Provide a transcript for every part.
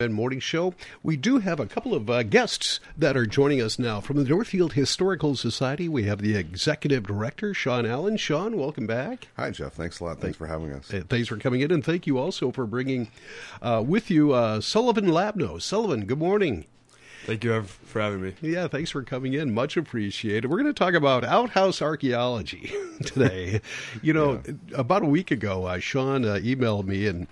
Morning Show. We do have a couple of uh, guests that are joining us now from the Northfield Historical Society. We have the executive director, Sean Allen. Sean, welcome back. Hi, Jeff. Thanks a lot. Thanks for having us. Thanks for coming in, and thank you also for bringing uh, with you uh, Sullivan Labno. Sullivan, good morning. Thank you for having me. Yeah, thanks for coming in. Much appreciated. We're going to talk about outhouse archaeology today. you know, yeah. about a week ago, uh, Sean uh, emailed me, and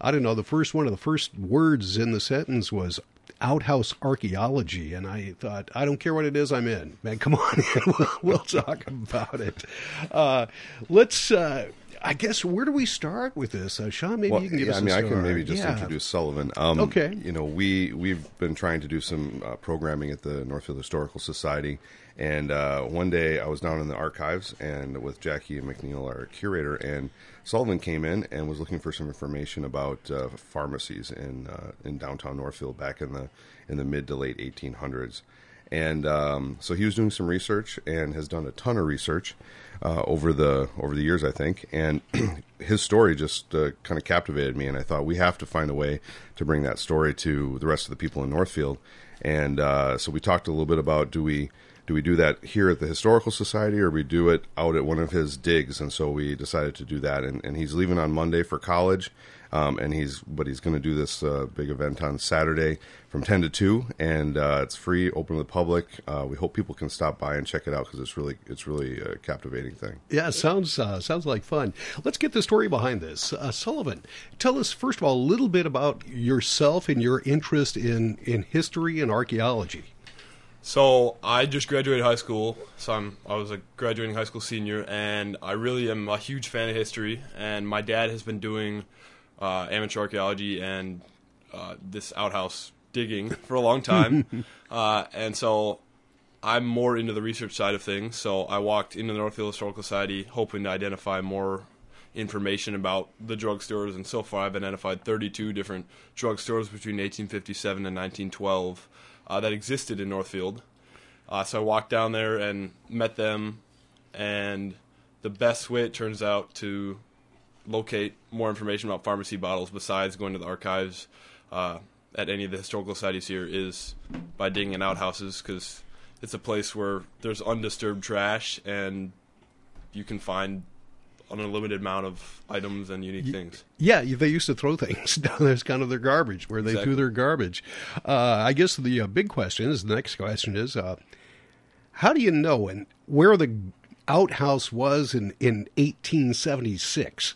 I don't know, the first one of the first words in the sentence was outhouse archaeology and i thought i don't care what it is i'm in man come on in we'll, we'll talk about it uh, let's uh, I guess where do we start with this, uh, Sean? Maybe well, you can give yeah, us. I mean, I can maybe just yeah. introduce Sullivan. Um, okay. You know, we we've been trying to do some uh, programming at the Northfield Historical Society, and uh, one day I was down in the archives and with Jackie and McNeil, our curator, and Sullivan came in and was looking for some information about uh, pharmacies in uh, in downtown Northfield back in the in the mid to late 1800s. And um, so he was doing some research and has done a ton of research uh, over the over the years, I think. And his story just uh, kind of captivated me, and I thought we have to find a way to bring that story to the rest of the people in Northfield. And uh, so we talked a little bit about do we do we do that here at the historical society or we do it out at one of his digs and so we decided to do that and, and he's leaving on monday for college um, and he's but he's going to do this uh, big event on saturday from 10 to 2 and uh, it's free open to the public. Uh, we hope people can stop by and check it out because it's really it's really a captivating thing. Yeah sounds uh, sounds like fun. Let's get the story behind this. Uh, sullivan tell us first of all a little bit about yourself and your interest in in history and archaeology. So I just graduated high school. So I'm, I was a graduating high school senior, and I really am a huge fan of history. And my dad has been doing uh, amateur archaeology and uh, this outhouse digging for a long time, uh, and so I'm more into the research side of things. So I walked into the Northfield Historical Society hoping to identify more information about the drugstores, and so far I've identified 32 different drugstores between 1857 and 1912 uh, that existed in Northfield. Uh, so I walked down there and met them, and the best way it turns out to locate more information about pharmacy bottles besides going to the archives uh, at any of the historical societies here is by digging in outhouses because it's a place where there's undisturbed trash and you can find an unlimited amount of items and unique things. Yeah, they used to throw things down there as kind of their garbage, where they exactly. threw their garbage. Uh, I guess the uh, big question is the next question is uh, how do you know and where the outhouse was in, in 1876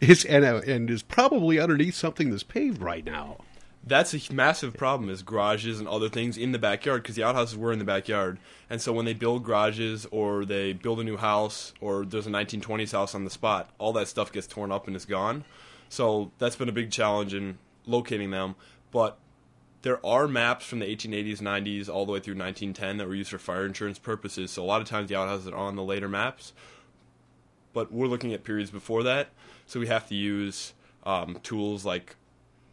is and, uh, and is probably underneath something that's paved right now. That's a massive problem is garages and other things in the backyard because the outhouses were in the backyard. And so when they build garages or they build a new house or there's a 1920s house on the spot all that stuff gets torn up and is gone. So that's been a big challenge in locating them. But there are maps from the 1880s 90s all the way through 1910 that were used for fire insurance purposes so a lot of times the outhouses are on the later maps but we're looking at periods before that so we have to use um, tools like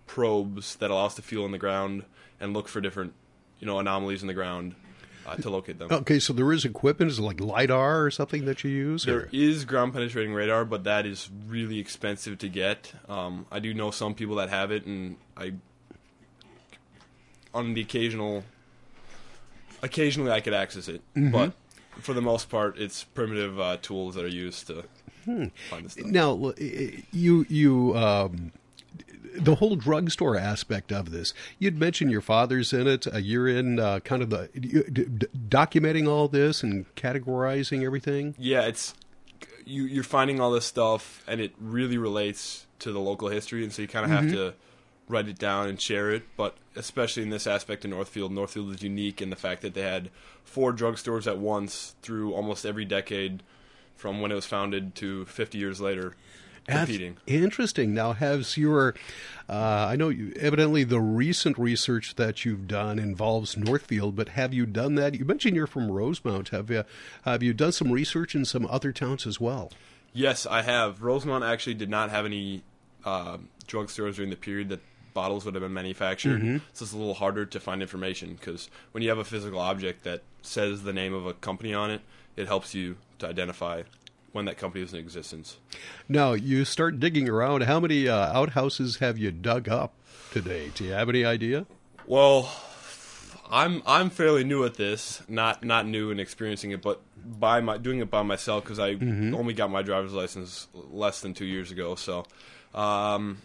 probes that allow us to feel in the ground and look for different, you know, anomalies in the ground uh, to locate them. Okay, so there is equipment, is it like lidar or something that you use? There or? is ground penetrating radar, but that is really expensive to get. Um, I do know some people that have it, and I, on the occasional, occasionally I could access it, mm-hmm. but for the most part, it's primitive uh, tools that are used to hmm. find the stuff. Now, you you. Um, the whole drugstore aspect of this. You'd mentioned your father's in it. Uh, you're in uh, kind of the d- d- documenting all this and categorizing everything. Yeah, it's you, you're finding all this stuff, and it really relates to the local history, and so you kind of mm-hmm. have to write it down and share it. But especially in this aspect of Northfield, Northfield is unique in the fact that they had four drugstores at once through almost every decade, from when it was founded to 50 years later competing. interesting. Now, has your, uh, I know you, evidently the recent research that you've done involves Northfield, but have you done that? You mentioned you're from Rosemount. Have you, have you done some research in some other towns as well? Yes, I have. Rosemount actually did not have any uh, drugstores during the period that bottles would have been manufactured. Mm-hmm. So it's a little harder to find information because when you have a physical object that says the name of a company on it, it helps you to identify when that company was in existence. Now you start digging around. How many uh, outhouses have you dug up today? Do you have any idea? Well, I'm I'm fairly new at this, not not new and experiencing it, but by my doing it by myself because I only got my driver's license less than two years ago. So, um,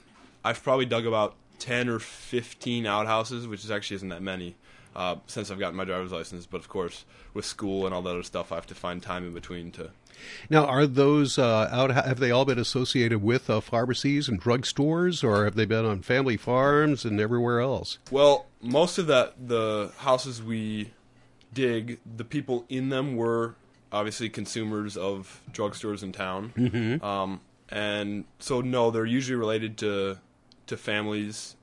I've probably dug about ten or fifteen outhouses, which is actually isn't that many uh, since I've gotten my driver's license. But of course, with school and all that other stuff, I have to find time in between to. Now, are those uh, out? Have they all been associated with uh, pharmacies and drugstores, or have they been on family farms and everywhere else? Well, most of that the houses we dig, the people in them were obviously consumers of drugstores in town, mm-hmm. um, and so no, they're usually related to to families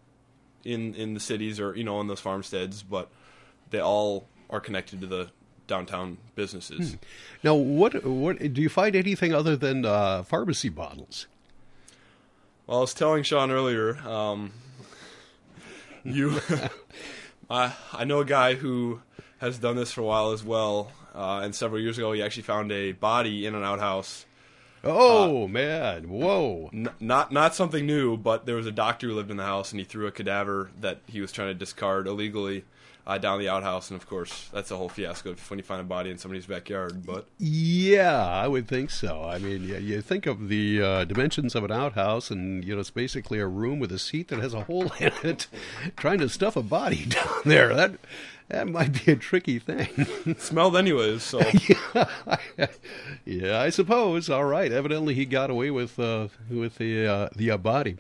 in in the cities or you know in those farmsteads, but they all are connected to the downtown businesses. Now, what what do you find anything other than uh, pharmacy bottles? Well, I was telling Sean earlier, um, you, I I know a guy who has done this for a while as well, uh, and several years ago he actually found a body in an outhouse. Oh man! Whoa! N- not not something new, but there was a doctor who lived in the house, and he threw a cadaver that he was trying to discard illegally uh, down the outhouse, and of course that's a whole fiasco when you find a body in somebody's backyard. But Yeah, I would think so. I mean, you, you think of the uh, dimensions of an outhouse, and you know it's basically a room with a seat that has a hole in it. Trying to stuff a body down there that that might be a tricky thing. smelled anyways, so yeah, I suppose. All right. Evidently, he got away with uh, with the uh, the uh, body.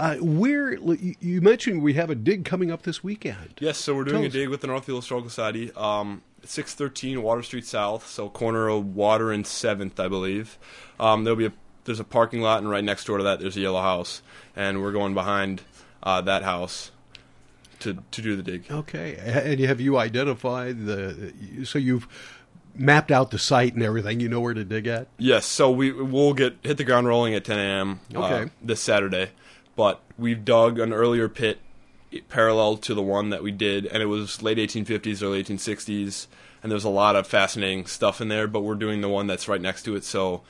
Uh, where you you mentioned we have a dig coming up this weekend. Yes, so we're doing Tell a us. dig with the Northfield Historical Society. Um, 613 Water Street South, so corner of Water and 7th, I believe. Um, there'll be a there's a parking lot, and right next door to that there's a yellow house, and we're going behind uh, that house to to do the dig. Okay. And have you identified the? So you've mapped out the site and everything. You know where to dig at. Yes, so we we'll get hit the ground rolling at 10 a.m. uh, Okay. this Saturday, but we've dug an earlier pit parallel to the one that we did, and it was late 1850s, early 1860s, and there's a lot of fascinating stuff in there. But we're doing the one that's right next to it, so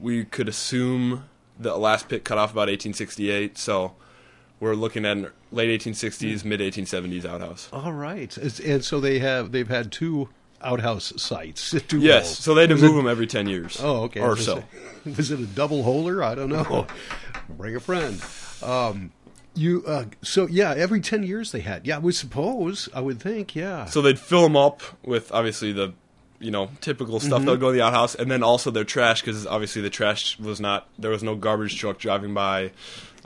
we could assume the last pit cut off about 1868. So we're looking at an late 1860s, mid 1870s outhouse. All right. And so they have they've had two outhouse sites. Two Yes, holes. so they had to Was move it- them every 10 years. Oh, okay. Or Was so. it- Was it a double holer? I don't know. Bring a friend. Um, you uh, so yeah. Every ten years they had. Yeah, I would suppose. I would think. Yeah. So they'd fill them up with obviously the, you know, typical stuff Mm-hmm. would go to the outhouse, and then also their trash because obviously the trash was not there was no garbage truck driving by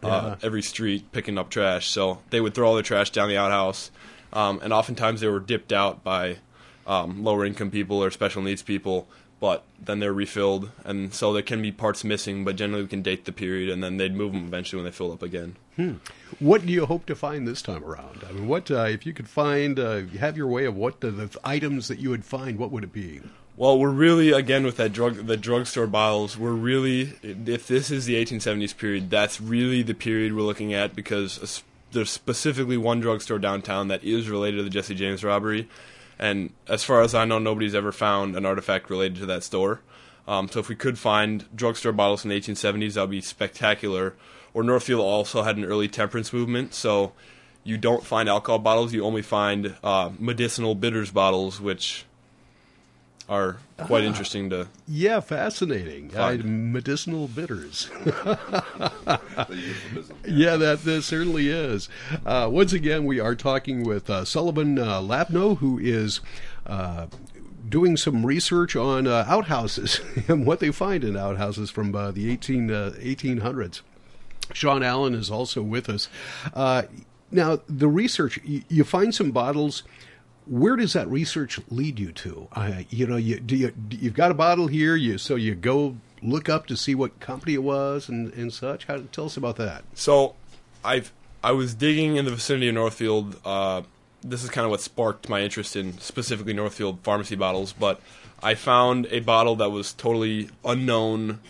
uh, every street picking up trash. So they would throw all their trash down the outhouse, um, and oftentimes they were dipped out by um, lower income people or special needs people. But then they're refilled, and so there can be parts missing. But generally, we can date the period, and then they'd move them eventually when they fill up again. What do you hope to find this time around? I mean, what uh, if you could find? Uh, have your way of what the, the items that you would find? What would it be? Well, we're really again with that drug, the drugstore bottles. We're really, if this is the 1870s period, that's really the period we're looking at because there's specifically one drugstore downtown that is related to the Jesse James robbery, and as far as I know, nobody's ever found an artifact related to that store. Um, so if we could find drugstore bottles in the 1870s, that would be spectacular. Or Northfield also had an early temperance movement, so you don't find alcohol bottles; you only find uh, medicinal bitters bottles, which are quite interesting to. Yeah, fascinating. Uh, medicinal bitters. Yeah, that, this certainly is. Uh, once again, we are talking with uh, Sullivan uh, Labno, who is uh, doing some research on uh, outhouses and what they find in outhouses from uh, the 18, uh, 1800s. Sean Allen is also with us. Uh, now, the research, you, you find some bottles. Where does that research lead you to? Uh, you know, you, do you, you've got a bottle here, you so you go look up to see what company it was and, and such. How, tell us about that. So, I've I was digging in the vicinity of Northfield. Uh, this is kind of what sparked my interest in specifically Northfield pharmacy bottles. But I found a bottle that was totally unknown,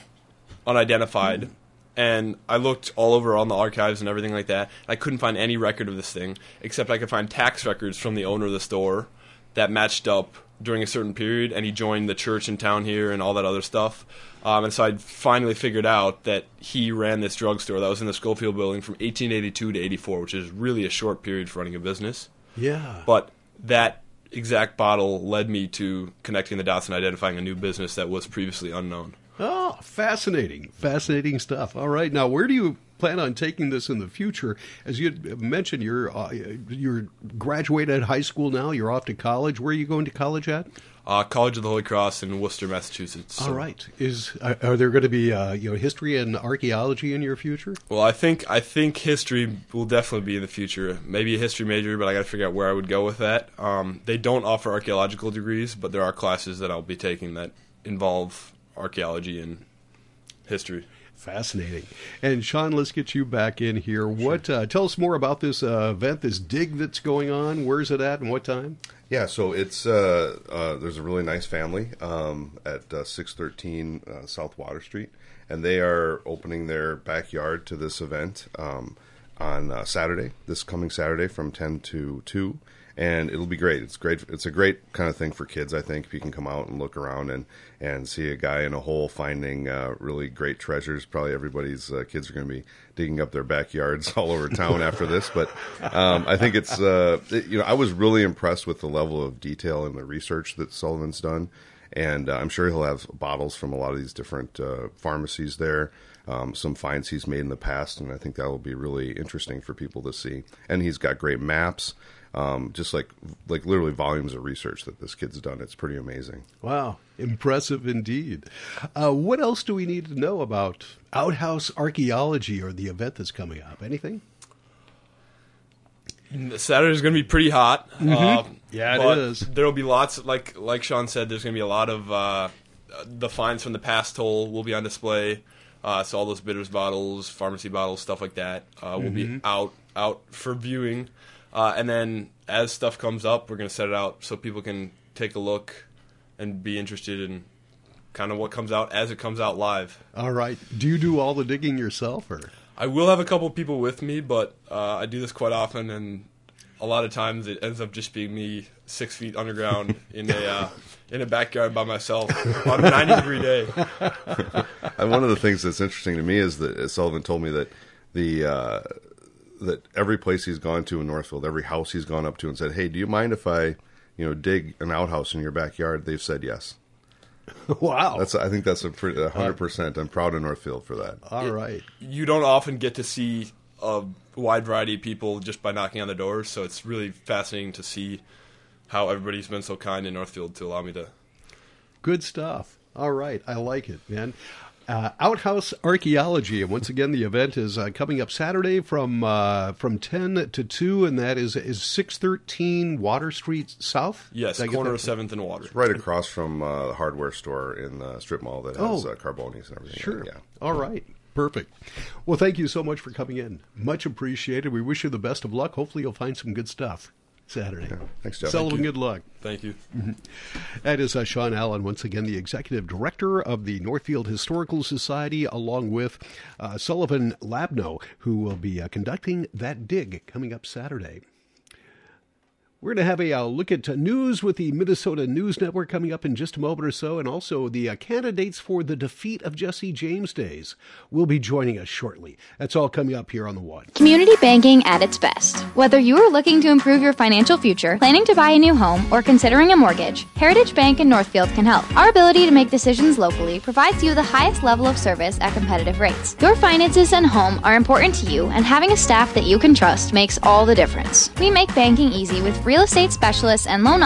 unidentified, and I looked all over on the archives and everything like that. I couldn't find any record of this thing except I could find tax records from the owner of the store that matched up during a certain period, and he joined the church in town here and all that other stuff. Um, and so I finally figured out that he ran this drugstore that was in the Schofield building from 1882 to 84, which is really a short period for running a business. Yeah. But that exact bottle led me to connecting the dots and identifying a new business that was previously unknown. Oh, fascinating. Fascinating stuff. All right. Now, where do you plan on taking this in the future? As you mentioned, you're uh, you're graduated high school now. You're off to college. Where are you going to college at? Uh, College of the Holy Cross in Worcester, Massachusetts. All right. Is are, are there going to be uh, you know history and archaeology in your future? Well, I think I think history will definitely be in the future. Maybe a history major, but I got to figure out where I would go with that. Um, they don't offer archaeological degrees, but there are classes that I'll be taking that involve archaeology and history. Fascinating. And Sean, let's get you back in here. What? Uh, tell us more about this uh, event, this dig that's going on. Where's it at, and what time? Yeah, so it's uh, uh, there's a really nice family um, at uh, 613 uh, South Water Street, and they are opening their backyard to this event um, on uh, Saturday, this coming Saturday from 10 to 2 and it'll be great. It's great. It's a great kind of thing for kids. I think if you can come out and look around and and see a guy in a hole finding uh, really great treasures. Probably everybody's uh, kids are going to be digging up their backyards all over town after this. But um, I think it's uh, it, you know I was really impressed with the level of detail and the research that Sullivan's done, and uh, I'm sure he'll have bottles from a lot of these different uh, pharmacies there. Um, some finds he's made in the past, and I think that will be really interesting for people to see. And he's got great maps um, just like like literally volumes of research that this kid's done. It's pretty amazing. Wow, impressive indeed. Uh, what else do we need to know about outhouse archaeology or the event that's coming up? Anything? Saturday's going to be pretty hot. Mm-hmm. Uh, yeah, it is. There will be lots, like like Sean said. There's going to be a lot of uh, the finds from the past toll will be on display. Uh, so all those bitters bottles, pharmacy bottles, stuff like that uh, will mm-hmm. be out out for viewing. Uh, and then as stuff comes up, we're going to set it out so people can take a look and be interested in kind of what comes out as it comes out live. All right. Do you do all the digging yourself, or? I will have a couple people with me, but uh, I do this quite often, and a lot of times it ends up just being me six feet underground in a uh, in a backyard by myself on a ninety degree day. and one of the things that's interesting to me is that Sullivan told me that the uh, that every place he's gone to in Northfield, every house he's gone up to and said, "Hey, do you mind if I, you know, dig an outhouse in your backyard?" They've said yes. wow, that's I think that's a pretty hundred percent. I'm proud of Northfield for that. All it, right, you don't often get to see a wide variety of people just by knocking on the doors, so it's really fascinating to see how everybody's been so kind in Northfield to allow me to. Good stuff. All right, I like it, man uh, Outhouse Archaeology. And once again, the event is uh, coming up Saturday from uh, from ten to two, and that is is six thirteen Water Street South. Yes, corner of Seventh and Water. It's right across from uh, the hardware store in the strip mall that has oh, uh, Carboni's and everything. Sure. Yeah. All right. Perfect. Well, thank you so much for coming in. Much appreciated. We wish you the best of luck. Hopefully, you'll find some good stuff. Saturday. Yeah. Thanks, Jeff. Sullivan, good luck. Thank you. Mm-hmm. That is uh, Sean Allen, once again, the executive director of the Northfield Historical Society, along with uh, Sullivan Labno, who will be uh, conducting that dig coming up Saturday. We're going to have a uh, look at uh, news with the Minnesota News Network coming up in just a moment or so, and also the uh, candidates for the defeat of Jesse James Days will be joining us shortly. That's all coming up here on The One. Community banking at its best. Whether you are looking to improve your financial future, planning to buy a new home, or considering a mortgage, Heritage Bank in Northfield can help. Our ability to make decisions locally provides you the highest level of service at competitive rates. Your finances and home are important to you, and having a staff that you can trust makes all the difference. We make banking easy with real estate specialists and loan officers